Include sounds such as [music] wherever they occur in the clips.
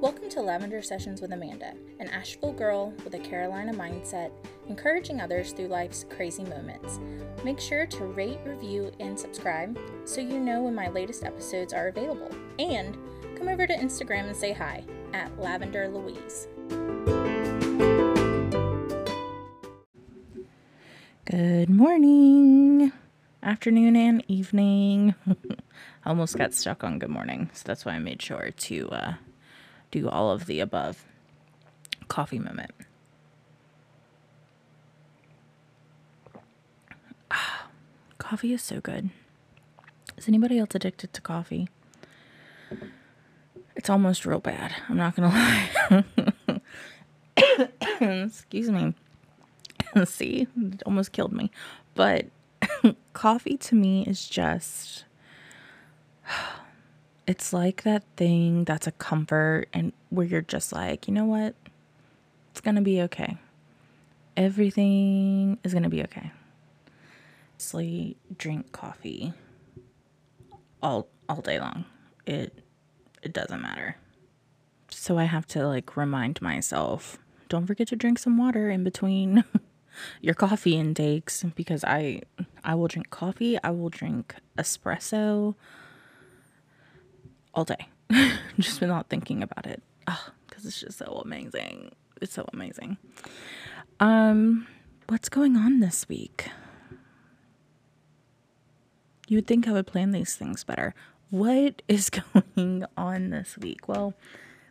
Welcome to Lavender Sessions with Amanda, an Asheville girl with a Carolina mindset, encouraging others through life's crazy moments. Make sure to rate, review, and subscribe so you know when my latest episodes are available. And come over to Instagram and say hi at Lavender Louise. Good morning, afternoon, and evening. [laughs] Almost got stuck on good morning, so that's why I made sure to uh, do all of the above. Coffee moment. Ah, [sighs] coffee is so good. Is anybody else addicted to coffee? It's almost real bad. I'm not gonna [laughs] lie. [coughs] Excuse me. [coughs] See, it almost killed me. But [coughs] coffee to me is just [sighs] it's like that thing that's a comfort and where you're just like, you know what? It's going to be okay. Everything is going to be okay. Sleep, drink coffee all all day long. It it doesn't matter. So I have to like remind myself, don't forget to drink some water in between [laughs] your coffee intakes because I I will drink coffee, I will drink espresso all day. [laughs] just without thinking about it. because it's just so amazing. It's so amazing. Um what's going on this week? You would think I would plan these things better. What [laughs] is going on this week? Well,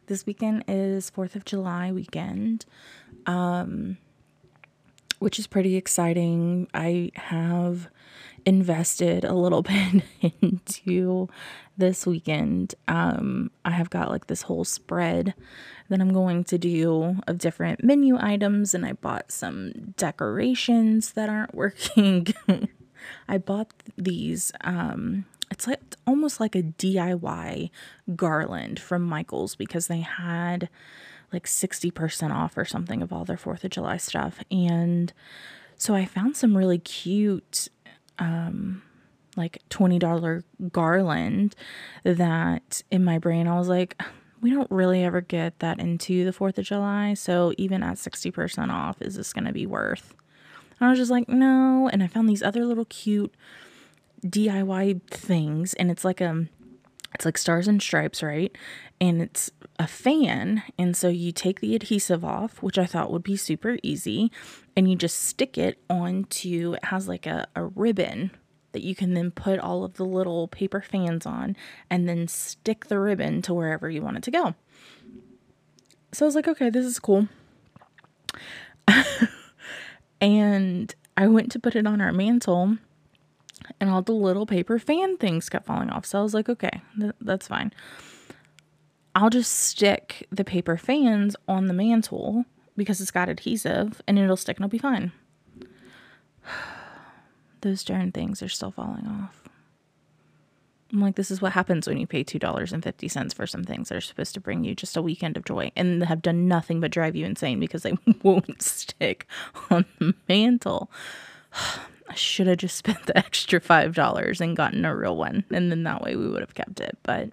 this weekend is 4th of July weekend. Um which is pretty exciting. I have invested a little [laughs] bit into this weekend. Um, I have got like this whole spread that I'm going to do of different menu items, and I bought some decorations that aren't [laughs] working. I bought these. Um, it's like almost like a DIY garland from Michaels because they had like 60% off or something of all their 4th of July stuff. And so I found some really cute, um, like $20 garland that in my brain I was like, we don't really ever get that into the 4th of July. So even at 60% off, is this going to be worth? And I was just like, no. And I found these other little cute DIY things. And it's like, um, it's like stars and stripes, right? And it's a fan. And so you take the adhesive off, which I thought would be super easy, and you just stick it onto, it has like a, a ribbon that you can then put all of the little paper fans on and then stick the ribbon to wherever you want it to go. So I was like, okay, this is cool. [laughs] and I went to put it on our mantle and all the little paper fan things kept falling off. So I was like, okay, th- that's fine. I'll just stick the paper fans on the mantle because it's got adhesive and it'll stick and it'll be fine. [sighs] Those darn things are still falling off. I'm like, this is what happens when you pay $2.50 for some things that are supposed to bring you just a weekend of joy and have done nothing but drive you insane because they [laughs] won't stick on the mantle. [sighs] I should have just spent the extra $5 and gotten a real one. And then that way we would have kept it. But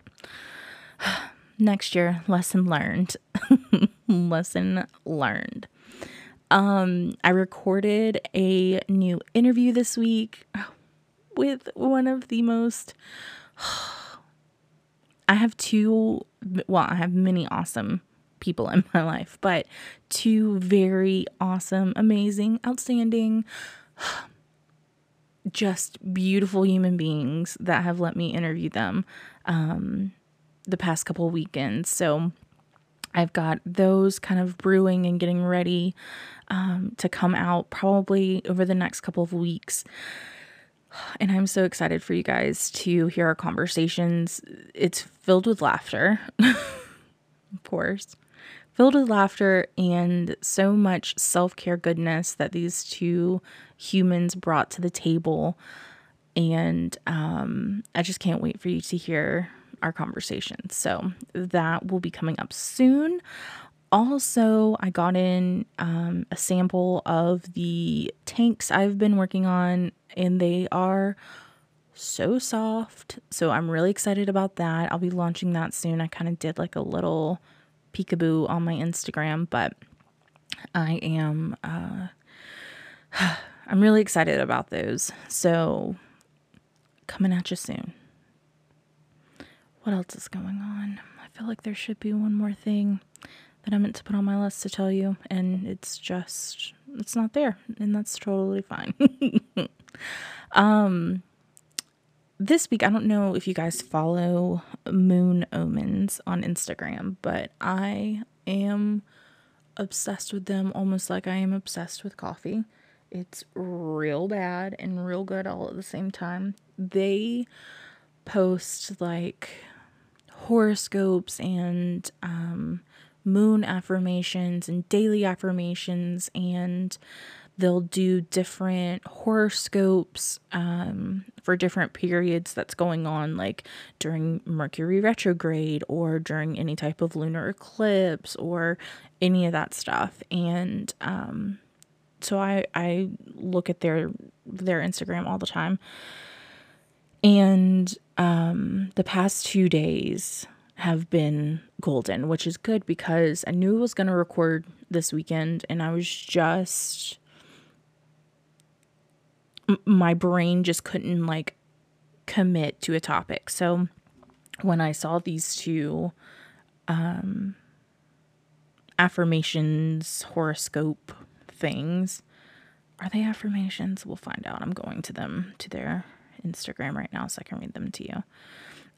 [sighs] next year, lesson learned. [laughs] lesson learned. Um, I recorded a new interview this week with one of the most. [sighs] I have two, well, I have many awesome people in my life, but two very awesome, amazing, outstanding [sighs] just beautiful human beings that have let me interview them um, the past couple weekends. So I've got those kind of brewing and getting ready um, to come out probably over the next couple of weeks. And I'm so excited for you guys to hear our conversations. It's filled with laughter, [laughs] of course, filled with laughter and so much self care goodness that these two humans brought to the table. And um, I just can't wait for you to hear our conversation. So that will be coming up soon. Also, I got in um, a sample of the tanks I've been working on, and they are so soft. So I'm really excited about that. I'll be launching that soon. I kind of did like a little peekaboo on my Instagram, but I am uh, [sighs] I'm really excited about those. So coming at you soon. What else is going on? I feel like there should be one more thing that I meant to put on my list to tell you, and it's just it's not there, and that's totally fine. [laughs] um this week, I don't know if you guys follow Moon Omens on Instagram, but I am obsessed with them almost like I am obsessed with coffee. It's real bad and real good all at the same time. They post like horoscopes and um, moon affirmations and daily affirmations and they'll do different horoscopes um, for different periods that's going on, like during Mercury retrograde or during any type of lunar eclipse or any of that stuff. And um, so I I look at their their Instagram all the time. And um, the past two days have been golden, which is good because I knew I was going to record this weekend and I was just my brain just couldn't like commit to a topic. So when I saw these two um, affirmations, horoscope things, are they affirmations? We'll find out. I'm going to them to their Instagram right now so I can read them to you.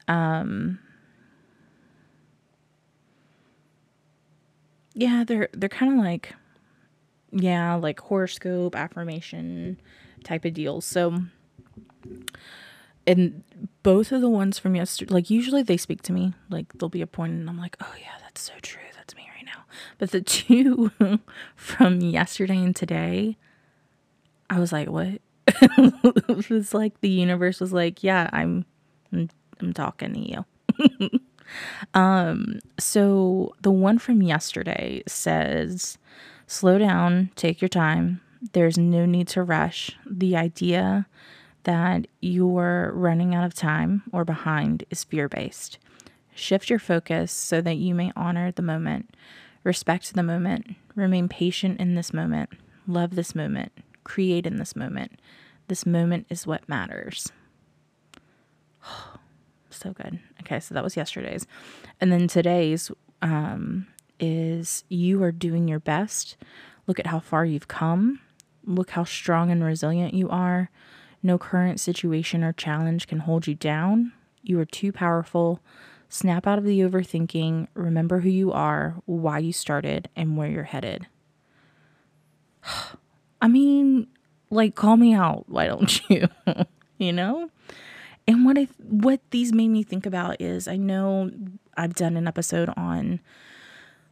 Um, yeah, they're they're kind of like yeah, like horoscope affirmation type of deals. So, and both of the ones from yesterday, like usually they speak to me, like there'll be a point and I'm like, oh yeah, that's so true. That's me right now. But the [laughs] two from yesterday and today, I was like, what? [laughs] it was like the universe was like, yeah, I'm, I'm, I'm talking to you. [laughs] um, so the one from yesterday says, slow down, take your time, there's no need to rush. The idea that you're running out of time or behind is fear based. Shift your focus so that you may honor the moment, respect the moment, remain patient in this moment, love this moment, create in this moment. This moment is what matters. [sighs] so good. Okay, so that was yesterday's. And then today's um, is you are doing your best. Look at how far you've come. Look how strong and resilient you are. No current situation or challenge can hold you down. You are too powerful. Snap out of the overthinking. Remember who you are, why you started, and where you're headed. [sighs] [sighs] I mean, like call me out, why don't [laughs] you? you know? And what I what these made me think about is I know I've done an episode on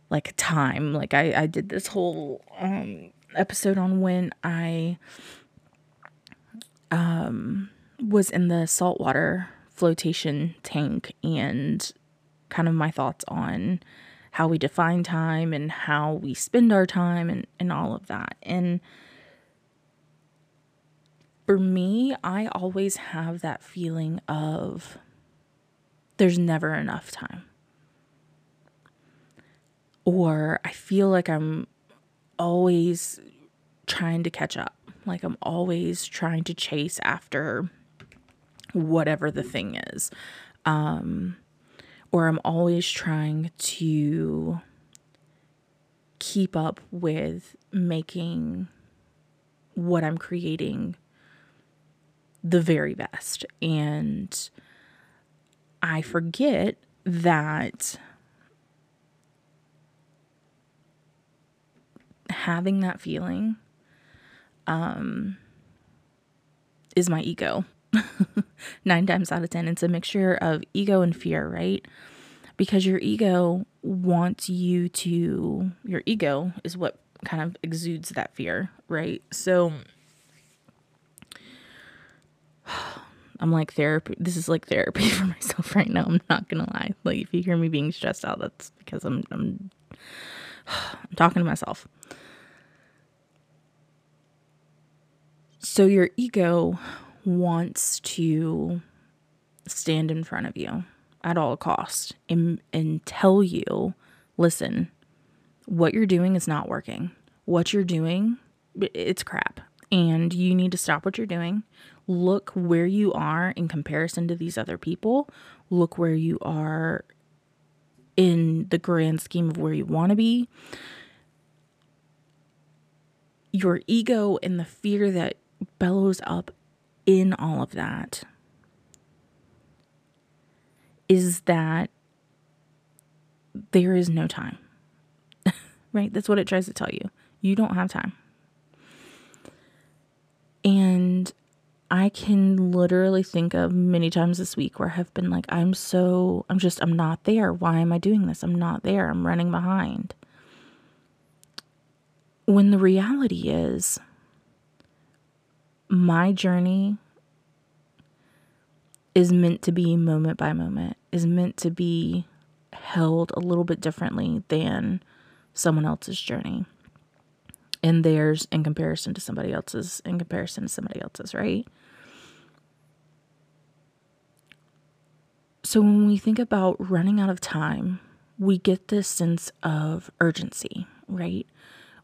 like time. Like I I did this whole um episode on when I um, was in the saltwater flotation tank and kind of my thoughts on how we define time and how we spend our time and, and all of that. And for me, I always have that feeling of there's never enough time. Or I feel like I'm always trying to catch up. Like I'm always trying to chase after whatever the thing is. Um, or I'm always trying to keep up with making what I'm creating the very best. And I forget that having that feeling um, is my ego. [laughs] Nine times out of 10, it's a mixture of ego and fear, right? Because your ego wants you to, your ego is what kind of exudes that fear, right? So I'm like therapy. This is like therapy [laughs] for myself right now. I'm not gonna lie. Like if you hear me being stressed out, that's because I'm I'm, [sighs] I'm talking to myself. So your ego wants to stand in front of you at all cost and, and tell you listen, what you're doing is not working. What you're doing, it's crap. And you need to stop what you're doing. Look where you are in comparison to these other people. Look where you are in the grand scheme of where you want to be. Your ego and the fear that bellows up in all of that is that there is no time. [laughs] right? That's what it tries to tell you. You don't have time. And I can literally think of many times this week where I have been like, I'm so, I'm just, I'm not there. Why am I doing this? I'm not there. I'm running behind. When the reality is, my journey is meant to be moment by moment, is meant to be held a little bit differently than someone else's journey and theirs in comparison to somebody else's, in comparison to somebody else's, right? So when we think about running out of time, we get this sense of urgency, right?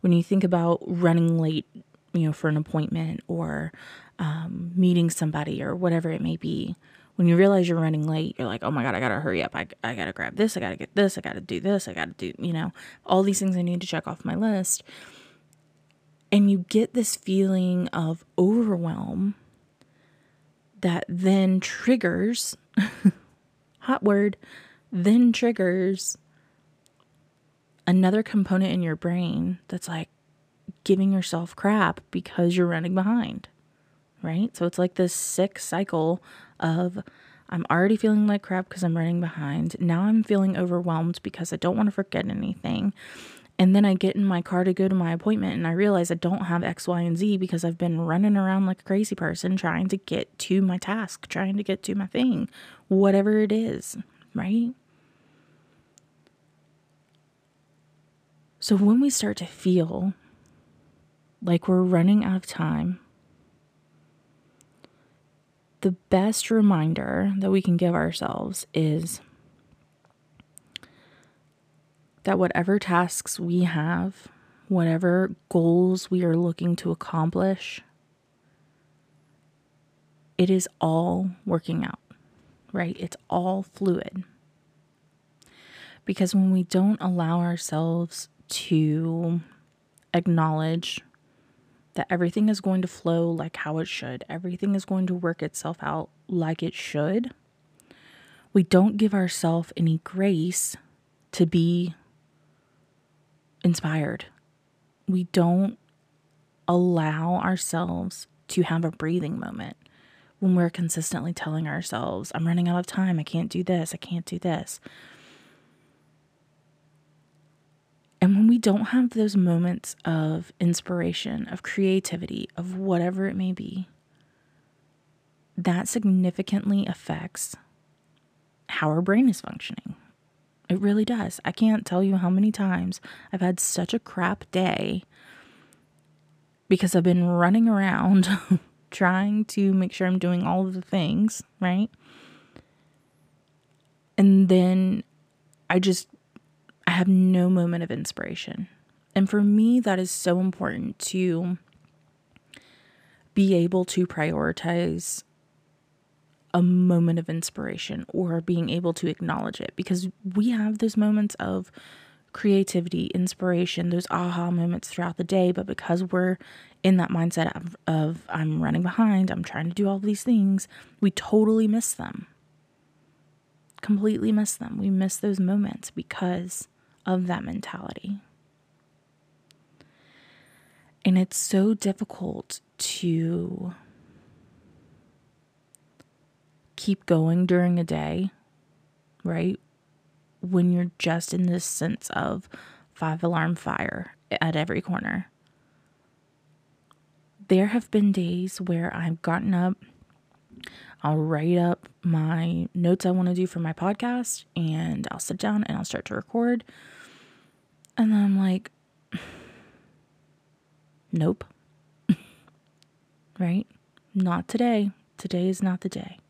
When you think about running late, you know, for an appointment or um, meeting somebody or whatever it may be, when you realize you're running late, you're like, oh my God, I gotta hurry up. I, I gotta grab this. I gotta get this. I gotta do this. I gotta do, you know, all these things I need to check off my list. And you get this feeling of overwhelm that then triggers, [laughs] hot word, then triggers another component in your brain that's like giving yourself crap because you're running behind right? So it's like this sick cycle of I'm already feeling like crap because I'm running behind. Now I'm feeling overwhelmed because I don't want to forget anything. And then I get in my car to go to my appointment and I realize I don't have X, Y, and Z because I've been running around like a crazy person trying to get to my task, trying to get to my thing, whatever it is, right? So when we start to feel like we're running out of time, the best reminder that we can give ourselves is that whatever tasks we have, whatever goals we are looking to accomplish, it is all working out, right? It's all fluid. Because when we don't allow ourselves to acknowledge that everything is going to flow like how it should, everything is going to work itself out like it should, we don't give ourselves any grace to be inspired. We don't allow ourselves to have a breathing moment when we're consistently telling ourselves, I'm running out of time, I can't do this, I can't do this. And when we don't have those moments of inspiration, of creativity, of whatever it may be, that significantly affects how our brain is functioning. It really does. I can't tell you how many times I've had such a crap day because I've been running around [laughs] trying to make sure I'm doing all of the things, right? And then I just I have no moment of inspiration. And for me, that is so important to be able to prioritize a moment of inspiration or being able to acknowledge it because we have those moments of creativity, inspiration, those aha moments throughout the day. But because we're in that mindset of, of I'm running behind, I'm trying to do all these things, we totally miss them. Completely miss them. We miss those moments because of that mentality. And it's so difficult to keep going during a day, right? When you're just in this sense of five alarm fire at every corner. There have been days where I've gotten up, I'll write up my notes I want to do for my podcast, and I'll sit down and I'll start to record. And then I'm like, [sighs] nope. [laughs] right? Not today. Today is not the day.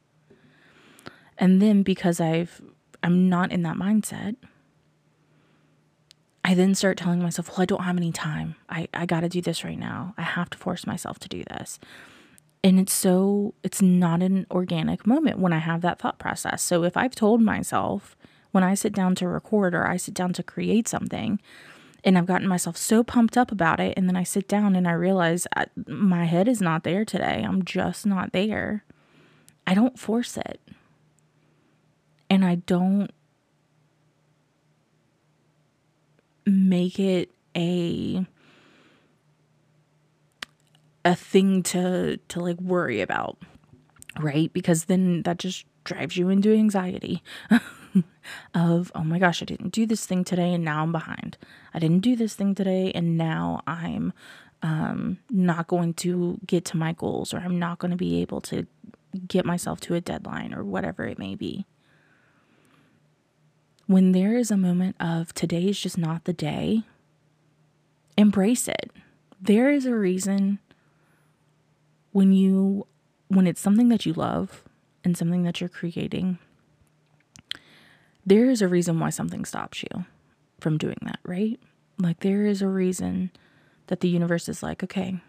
And then because I've I'm not in that mindset, I then start telling myself, well, I don't have any time. I, I got to do this right now. I have to force myself to do this. And it's so, it's not an organic moment when I have that thought process. So if I've told myself when I sit down to record or I sit down to create something, and I've gotten myself so pumped up about it, and then I sit down and I realize I, my head is not there today. I'm just not there. I don't force it. And I don't make it a a thing to to like worry about right? Because then that just drives you into anxiety [laughs] of oh my gosh i didn't do this thing today and now i'm behind. I didn't do this thing today and now i'm um, not going to get to my goals or i'm not going to be able to get myself to a deadline or whatever it may be when there is a moment of today is just not the day, embrace it. There is a reason when you when it's something that you love and something that you're creating, there is a reason why something stops you from doing that, right? Like there is a reason that the universe is like, okay,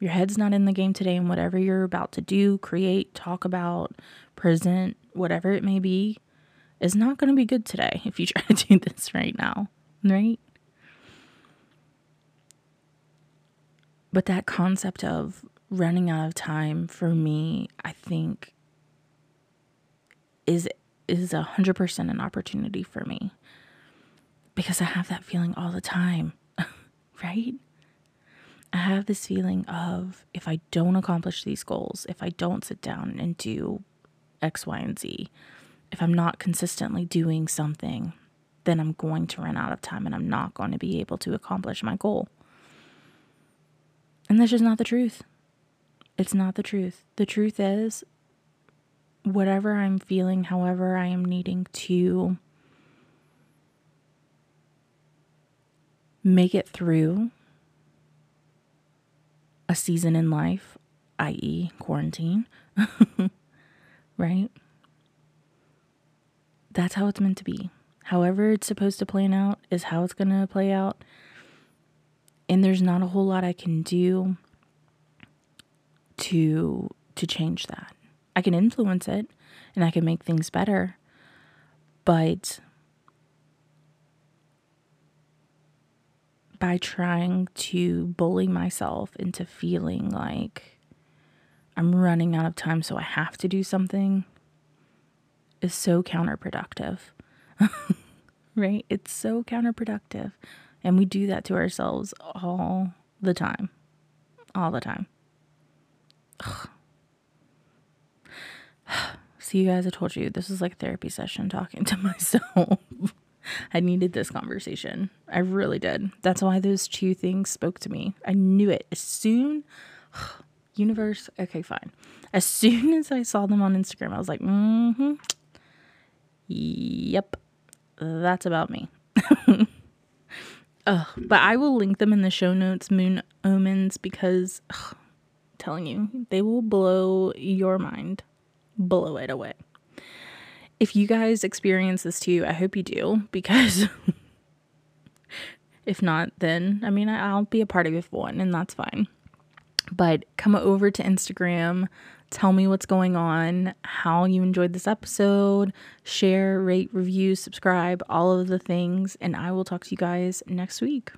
your head's not in the game today, and whatever you're about to do, create, talk about, present, whatever it may be, is not going to be good today if you try [laughs] to do this right now, right? But that concept of running out of time for me, I think is is a hundred percent an opportunity for me because I have that feeling all the time, [laughs] right? I have this feeling of if I don't accomplish these goals, if I don't sit down and do X, Y, and Z, if I'm not consistently doing something, then I'm going to run out of time and I'm not going to be able to accomplish my goal. And that's just not the truth. It's not the truth. The truth is, whatever I'm feeling, however I am needing to make it through a season in life, i.e., quarantine, [laughs] right? That's how it's meant to be. However, it's supposed to plan out is how it's going to play out. And there's not a whole lot I can do to to change that. I can influence it and I can make things better. But by trying to bully myself into feeling like I'm running out of time so I have to do something, is so counterproductive. [laughs] right? It's so counterproductive. And we do that to ourselves all the time. All the time. [sighs] See, you guys, I told you this is like a therapy session talking to [laughs] myself. I needed this conversation. I really did. That's why those two things spoke to me. I knew it as soon. [sighs] Universe, okay, fine. As soon [laughs] as I saw them on Instagram, I was like, mm hmm, Yep, that's about me. [laughs] Ugh, but I will link them in the show notes, Moon Omens, because ugh, telling you, they will blow your mind, blow it away. If you guys experience this too, I hope you do, [laughs] because if not, then I mean, I'll be a part of one, and that's fine. But come over to Instagram, Tell me what's going on, how you enjoyed this episode, share, rate, review, subscribe, all of the things, and I will talk to you guys next week.